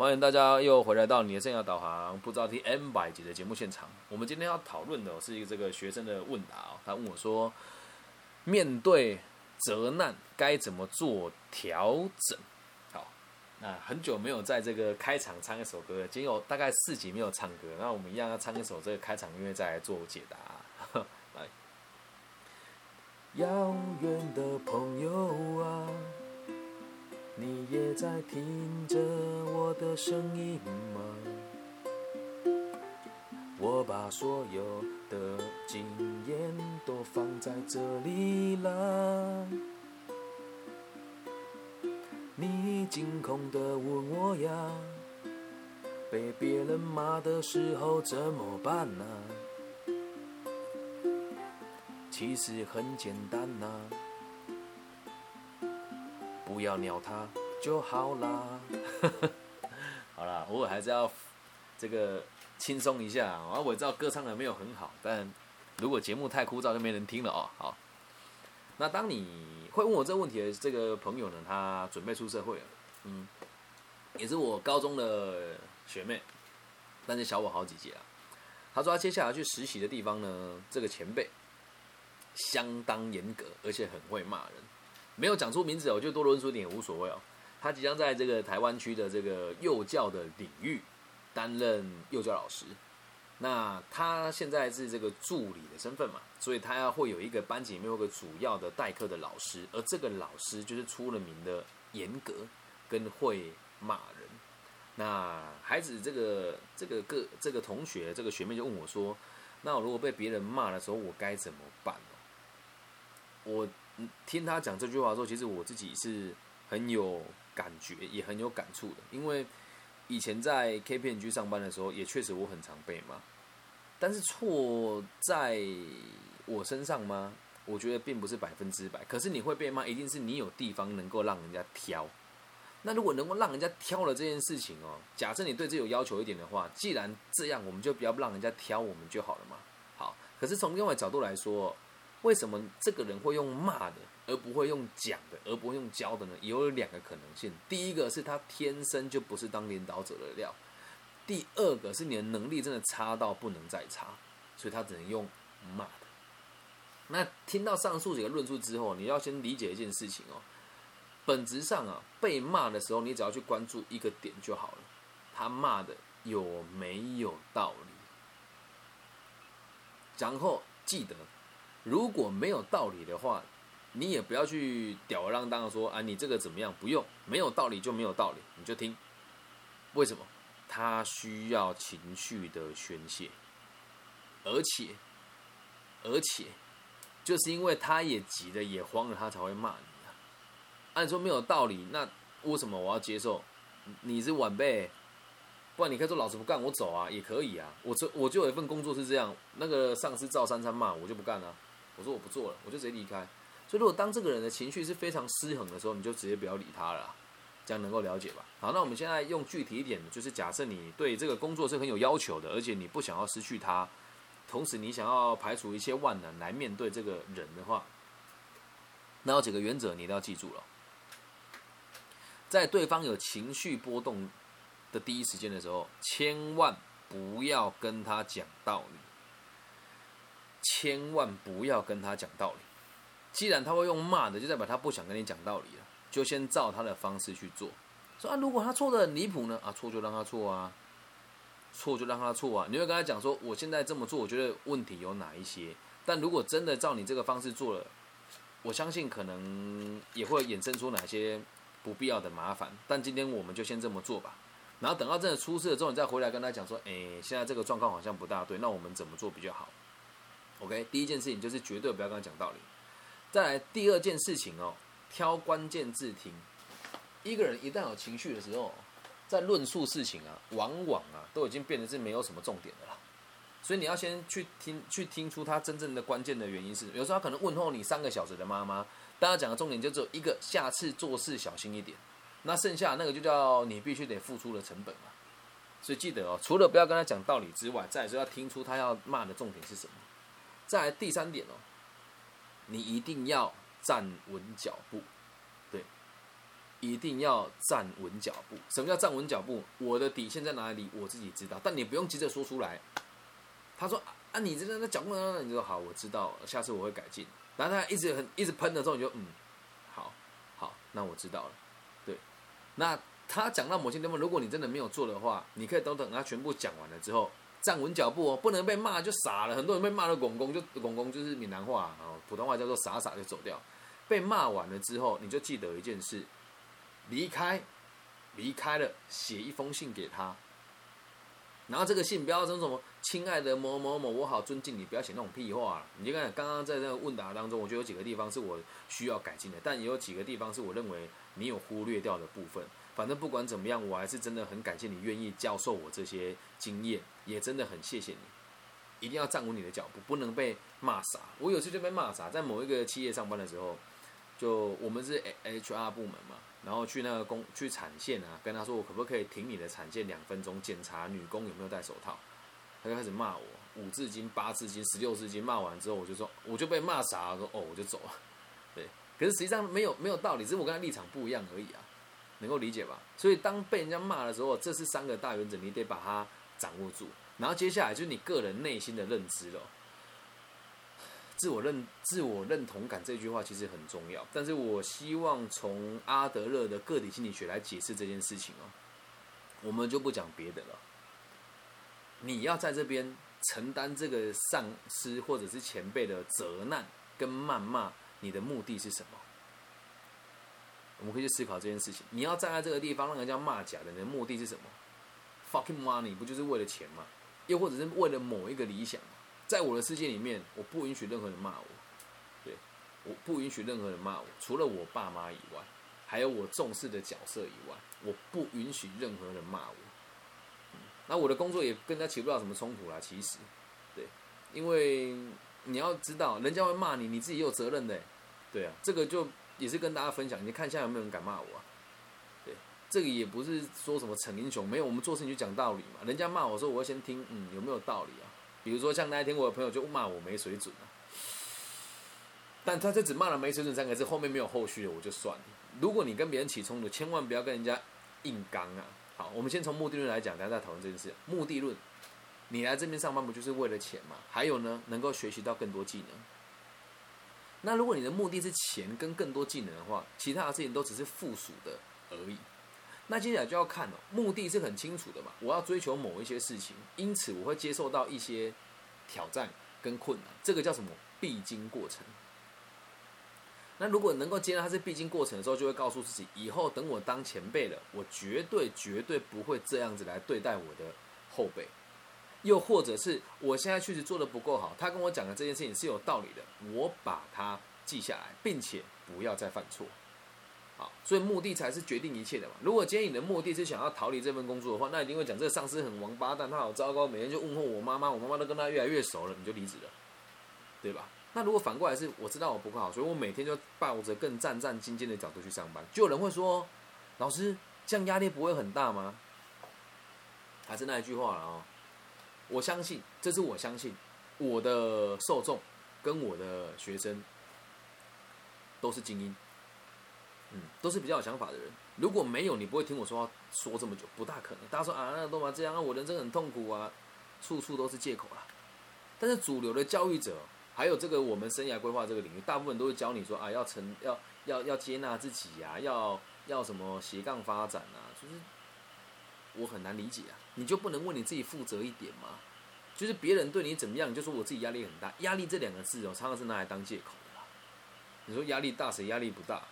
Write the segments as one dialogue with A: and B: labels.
A: 欢迎大家又回来到你的生涯导航，不知道听 N 百集的节目现场。我们今天要讨论的是一个这个学生的问答哦，他问我说，面对责难该怎么做调整？好，那很久没有在这个开场唱一首歌了，今天有大概四集没有唱歌，那我们一样要唱一首这个开场音乐再来做解答。来，遥远的朋友啊。你也在听着的声音吗？我把所有的经验都放在这里了。你惊恐的问我呀，被别人骂的时候怎么办呢？其实很简单呐。不要鸟他就好啦。好啦，偶尔还是要这个轻松一下啊。我知道歌唱的没有很好，但如果节目太枯燥就没人听了哦。好，那当你会问我这个问题的这个朋友呢，他准备出社会了，嗯，也是我高中的学妹，但是小我好几届啊。他说他接下来去实习的地方呢，这个前辈相当严格，而且很会骂人。没有讲出名字，我就多论述一点也无所谓哦。他即将在这个台湾区的这个幼教的领域担任幼教老师。那他现在是这个助理的身份嘛，所以他要会有一个班级里面有个主要的代课的老师，而这个老师就是出了名的严格跟会骂人。那孩子这个这个个这个同学这个学妹就问我说：“那我如果被别人骂的时候，我该怎么办我。听他讲这句话的时候，其实我自己是很有感觉，也很有感触的。因为以前在 K P N G 上班的时候，也确实我很常被骂。但是错在我身上吗？我觉得并不是百分之百。可是你会被骂，一定是你有地方能够让人家挑。那如果能够让人家挑了这件事情哦，假设你对这有要求一点的话，既然这样，我们就不要让人家挑我们就好了嘛。好，可是从另外角度来说。为什么这个人会用骂的，而不会用讲的，而不会用教的呢？也有两个可能性。第一个是他天生就不是当领导者的料；第二个是你的能力真的差到不能再差，所以他只能用骂的。那听到上述几个论述之后，你要先理解一件事情哦。本质上啊，被骂的时候，你只要去关注一个点就好了：他骂的有没有道理？然后记得。如果没有道理的话，你也不要去吊儿郎当的说啊，你这个怎么样？不用，没有道理就没有道理，你就听。为什么？他需要情绪的宣泄，而且，而且，就是因为他也急了，也慌了，他才会骂你啊。按说没有道理，那为什么我要接受？你是晚辈，不然你可以说老子不干，我走啊，也可以啊。我这我就有一份工作是这样，那个上司赵三三骂我就不干了。我说我不做了，我就直接离开。所以如果当这个人的情绪是非常失衡的时候，你就直接不要理他了，这样能够了解吧？好，那我们现在用具体一点的，就是假设你对这个工作是很有要求的，而且你不想要失去他，同时你想要排除一些万难来面对这个人的话，那有几个原则你一定要记住了。在对方有情绪波动的第一时间的时候，千万不要跟他讲道理。千万不要跟他讲道理。既然他会用骂的，就代表他不想跟你讲道理了。就先照他的方式去做。说啊，如果他错的很离谱呢？啊，错就让他错啊，错就让他错啊。你会跟他讲说，我现在这么做，我觉得问题有哪一些？但如果真的照你这个方式做了，我相信可能也会衍生出哪些不必要的麻烦。但今天我们就先这么做吧。然后等到真的出事了之后，你再回来跟他讲说，哎，现在这个状况好像不大对，那我们怎么做比较好？OK，第一件事情就是绝对不要跟他讲道理。再来第二件事情哦，挑关键字听。一个人一旦有情绪的时候，在论述事情啊，往往啊都已经变得是没有什么重点的啦。所以你要先去听，去听出他真正的关键的原因是。有时候他可能问候你三个小时的妈妈，大家讲的重点就只有一个：下次做事小心一点。那剩下那个就叫你必须得付出的成本嘛。所以记得哦，除了不要跟他讲道理之外，再是要听出他要骂的重点是什么。再来第三点哦，你一定要站稳脚步，对，一定要站稳脚步。什么叫站稳脚步？我的底线在哪里，我自己知道，但你不用急着说出来。他说啊，你这个那脚步呢？你说好，我知道，下次我会改进。然后他一直很一直喷的时候，你就嗯，好，好，那我知道了。对，那他讲到某些地方，如果你真的没有做的话，你可以等等他全部讲完了之后，站稳脚步哦，不能被骂就傻了。很多人被骂的拱拱就拱拱就是闽南话啊，普通话叫做傻傻就走掉。被骂完了之后，你就记得一件事。离开，离开了，写一封信给他。然后这个信不要说什么“亲爱的某某某，我好尊敬你”，不要写那种屁话。你就看刚刚在那个问答当中，我觉得有几个地方是我需要改进的，但也有几个地方是我认为你有忽略掉的部分。反正不管怎么样，我还是真的很感谢你愿意教授我这些经验，也真的很谢谢你。一定要站稳你的脚步，不能被骂傻。我有次就被骂傻，在某一个企业上班的时候，就我们是 H R 部门嘛。然后去那个工去产线啊，跟他说我可不可以停你的产线两分钟，检查女工有没有戴手套。他就开始骂我五字经、八字经、十六字经，骂完之后我就说我就被骂傻了，说哦我就走了。对，可是实际上没有没有道理，只是我跟他立场不一样而已啊，能够理解吧？所以当被人家骂的时候，这是三个大原则，你得把它掌握住。然后接下来就是你个人内心的认知了。自我认自我认同感这句话其实很重要，但是我希望从阿德勒的个体心理学来解释这件事情哦。我们就不讲别的了。你要在这边承担这个上司或者是前辈的责难跟谩骂，你的目的是什么？我们可以去思考这件事情。你要站在这个地方让人家骂假的，人目的是什么？Fucking money 不就是为了钱吗？又或者是为了某一个理想？在我的世界里面，我不允许任何人骂我，对，我不允许任何人骂我，除了我爸妈以外，还有我重视的角色以外，我不允许任何人骂我。那我的工作也跟他起不了什么冲突啦，其实，对，因为你要知道，人家会骂你，你自己有责任的，对啊，这个就也是跟大家分享，你看现在有没有人敢骂我啊？对，这个也不是说什么逞英雄，没有，我们做事情就讲道理嘛，人家骂我说，我要先听，嗯，有没有道理啊？比如说像那一天，我的朋友就骂我没水准啊，但他就只骂了“没水准”三个字，后面没有后续的，我就算了。如果你跟别人起冲突，千万不要跟人家硬刚啊！好，我们先从目的论来讲，大家再讨论这件事。目的论，你来这边上班不就是为了钱吗？还有呢，能够学习到更多技能。那如果你的目的是钱跟更多技能的话，其他的事情都只是附属的而已。那接下来就要看了，目的是很清楚的嘛，我要追求某一些事情，因此我会接受到一些挑战跟困难，这个叫什么？必经过程。那如果能够接纳它是必经过程的时候，就会告诉自己，以后等我当前辈了，我绝对绝对不会这样子来对待我的后辈。又或者是我现在确实做的不够好，他跟我讲的这件事情是有道理的，我把它记下来，并且不要再犯错。好，所以目的才是决定一切的嘛。如果今天你的目的是想要逃离这份工作的话，那一定会讲这个上司很王八蛋，他好糟糕，每天就问候我妈妈，我妈妈都跟他越来越熟了，你就离职了，对吧？那如果反过来是，我知道我不够好，所以我每天就抱着更战战兢兢的角度去上班，就有人会说，老师这样压力不会很大吗？还是那一句话了哦，我相信，这是我相信，我的受众跟我的学生都是精英。嗯，都是比较有想法的人。如果没有，你不会听我说话说这么久，不大可能。大家说啊，那都嘛这样啊，我人生很痛苦啊，处处都是借口啦。但是主流的教育者，还有这个我们生涯规划这个领域，大部分都会教你说啊，要成要要要接纳自己呀，要要什么斜杠发展啊，就是我很难理解啊。你就不能为你自己负责一点吗？就是别人对你怎么样，你就说我自己压力很大。压力这两个字哦，常常是拿来当借口的啦。你说压力大，谁压力不大？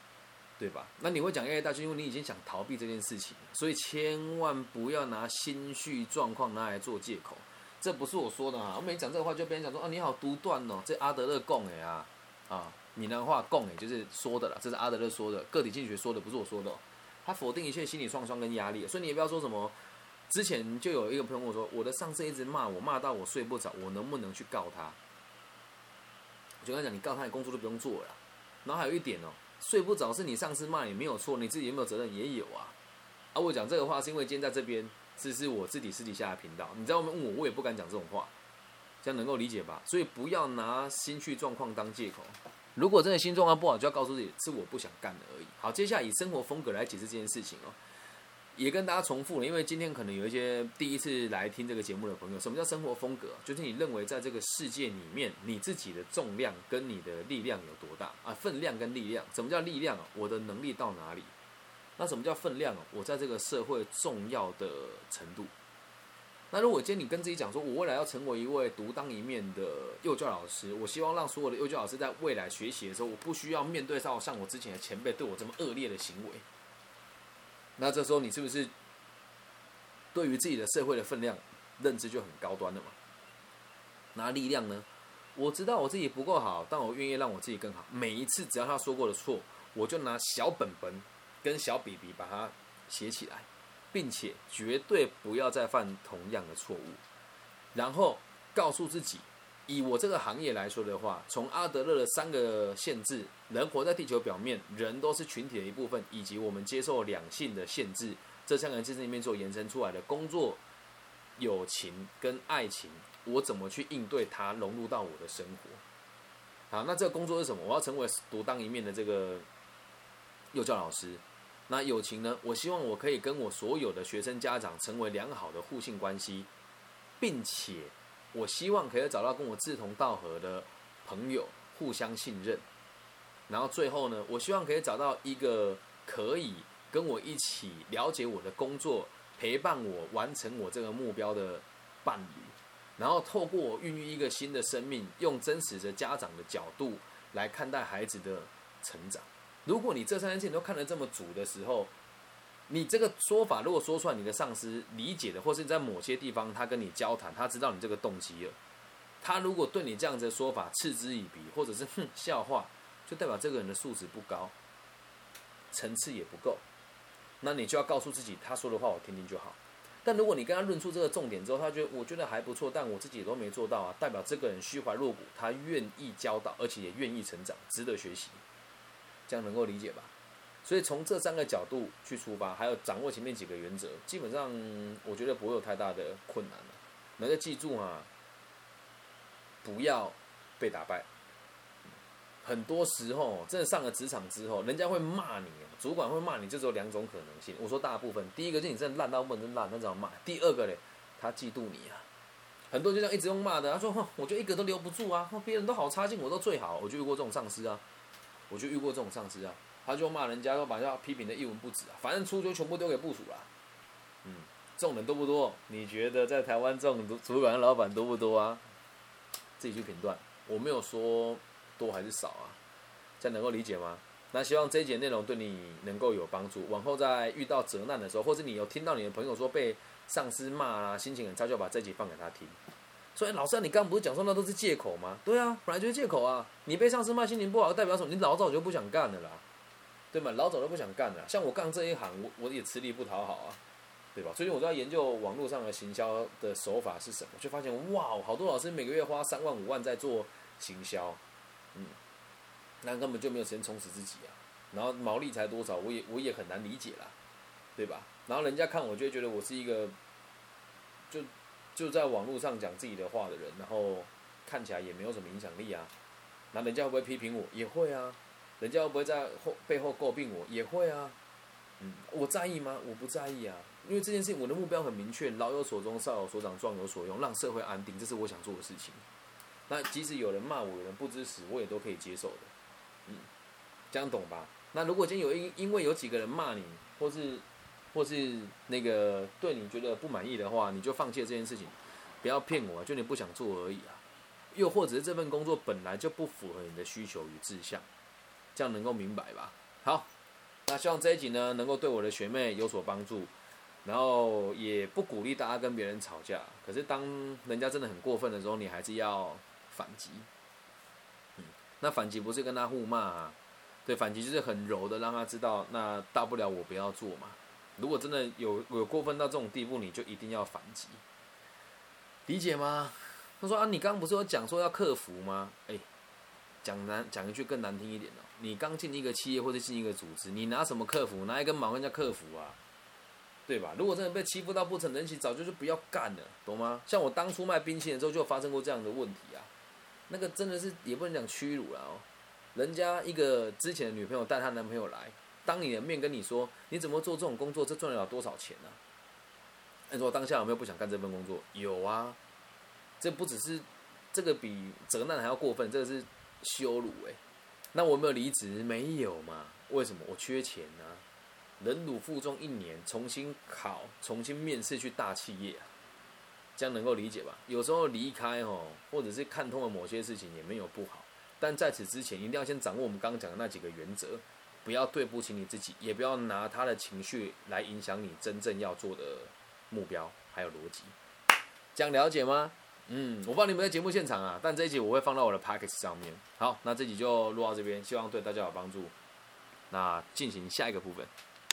A: 对吧？那你会讲压力大，就因为你已经想逃避这件事情，所以千万不要拿心绪状况拿来做借口。这不是我说的啊，我每讲这个话就别人讲说啊，你好独断哦。这阿德勒讲的啊，啊，闽南话讲的，就是说的了。这是阿德勒说的，个体心理学说的，不是我说的。他否定一切心理创伤跟压力，所以你也不要说什么。之前就有一个朋友跟我说，我的上司一直骂我，骂到我睡不着，我能不能去告他？我就跟他讲，你告他，你工作都不用做了。然后还有一点哦。睡不着是你上司骂你没有错，你自己有没有责任也有啊。而我讲这个话是因为今天在这边，这是我自己私底下的频道，你在外面问我，我也不敢讲这种话，这样能够理解吧？所以不要拿心绪状况当借口。如果真的心状况不好，就要告诉自己是我不想干的而已。好，接下来以生活风格来解释这件事情哦，也跟大家重复了，因为今天可能有一些第一次来听这个节目的朋友，什么叫生活风格？就是你认为在这个世界里面，你自己的重量跟你的力量有多大啊？分量跟力量，什么叫力量啊？我的能力到哪里？那什么叫分量啊？我在这个社会重要的程度。那如果今天你跟自己讲说，我未来要成为一位独当一面的幼教老师，我希望让所有的幼教老师在未来学习的时候，我不需要面对到像我之前的前辈对我这么恶劣的行为。那这时候你是不是对于自己的社会的分量认知就很高端了嘛？拿力量呢？我知道我自己不够好，但我愿意让我自己更好。每一次只要他说过的错，我就拿小本本跟小笔笔把它写起来。并且绝对不要再犯同样的错误，然后告诉自己，以我这个行业来说的话，从阿德勒的三个限制，人活在地球表面，人都是群体的一部分，以及我们接受两性的限制，这三个人限制里面所延伸出来的工作、友情跟爱情，我怎么去应对它，融入到我的生活？好，那这个工作是什么？我要成为独当一面的这个幼教老师。那友情呢？我希望我可以跟我所有的学生家长成为良好的互信关系，并且我希望可以找到跟我志同道合的朋友，互相信任。然后最后呢，我希望可以找到一个可以跟我一起了解我的工作，陪伴我完成我这个目标的伴侣。然后透过孕育一个新的生命，用真实的家长的角度来看待孩子的成长。如果你这三件事情都看得这么足的时候，你这个说法如果说出来，你的上司理解的，或是在某些地方他跟你交谈，他知道你这个动机了，他如果对你这样子的说法嗤之以鼻，或者是哼笑话，就代表这个人的素质不高，层次也不够，那你就要告诉自己，他说的话我听听就好。但如果你跟他论出这个重点之后，他觉得我觉得还不错，但我自己都没做到啊，代表这个人虚怀若谷，他愿意教导，而且也愿意成长，值得学习。这样能够理解吧？所以从这三个角度去出发，还有掌握前面几个原则，基本上我觉得不会有太大的困难了。能够记住啊，不要被打败。很多时候，真的上了职场之后，人家会骂你，主管会骂你，就只有两种可能性。我说大部分，第一个是你真的烂到不能烂，那怎么骂？第二个嘞，他嫉妒你啊。很多就这样一直用骂的，他说：“哼，我觉得一个都留不住啊，别人都好差劲，我都最好。”我就遇过这种上司啊。我就遇过这种上司啊，他就骂人家，说把人家批评的一文不值啊，反正出就全部丢给部署了。嗯，这种人多不多？你觉得在台湾这种主管、老板多不多啊？自己去评断，我没有说多还是少啊，这样能够理解吗？那希望这一节内容对你能够有帮助，往后在遇到责难的时候，或者你有听到你的朋友说被上司骂啊，心情很差，就把这集放给他听。所以老师，你刚刚不是讲说那都是借口吗？对啊，本来就是借口啊。你被上司骂，心情不好，代表什么？你老早就不想干了啦，对吗？老早就不想干了。像我干这一行，我我也吃力不讨好啊，对吧？最近我都在研究网络上的行销的手法是什么，就发现哇，好多老师每个月花三万五万在做行销，嗯，那根本就没有时间充实自己啊。然后毛利才多少，我也我也很难理解啦，对吧？然后人家看我就会觉得我是一个就。就在网络上讲自己的话的人，然后看起来也没有什么影响力啊。那人家会不会批评我？也会啊。人家会不会在后背后诟病我？也会啊。嗯，我在意吗？我不在意啊。因为这件事情，我的目标很明确：老有所终，少有所长，壮有所用，让社会安定，这是我想做的事情。那即使有人骂我，有人不支持，我也都可以接受的。嗯，这样懂吧？那如果今天有因因为有几个人骂你，或是。或是那个对你觉得不满意的话，你就放弃这件事情，不要骗我，就你不想做而已啊。又或者是这份工作本来就不符合你的需求与志向，这样能够明白吧？好，那希望这一集呢能够对我的学妹有所帮助，然后也不鼓励大家跟别人吵架。可是当人家真的很过分的时候，你还是要反击。嗯，那反击不是跟他互骂啊，对，反击就是很柔的让他知道，那大不了我不要做嘛。如果真的有有过分到这种地步，你就一定要反击，理解吗？他说啊，你刚刚不是有讲说要克服吗？哎，讲难讲一句更难听一点的，你刚进一个企业或者进一个组织，你拿什么克服？拿一根毛跟人家克服啊？对吧？如果真的被欺负到不成人形，早就就不要干了，懂吗？像我当初卖冰淇淋的时候，就发生过这样的问题啊。那个真的是也不能讲屈辱了哦。人家一个之前的女朋友带她男朋友来，当你的面跟你说，你怎么做这种工作，这赚得了多少钱呢？你说当下有没有不想干这份工作？有啊，这不只是这个比责难还要过分，这个是羞辱哎。那我有没有离职？没有嘛？为什么？我缺钱呢？忍辱负重一年，重新考，重新面试去大企业啊，这样能够理解吧？有时候离开哦，或者是看通了某些事情也没有不好，但在此之前一定要先掌握我们刚刚讲的那几个原则，不要对不起你自己，也不要拿他的情绪来影响你真正要做的目标还有逻辑，这样了解吗？嗯，我不知道你们在节目现场啊，但这一集我会放到我的 p a c k e 上面。好，那这集就录到这边，希望对大家有帮助。那进行下一个部分。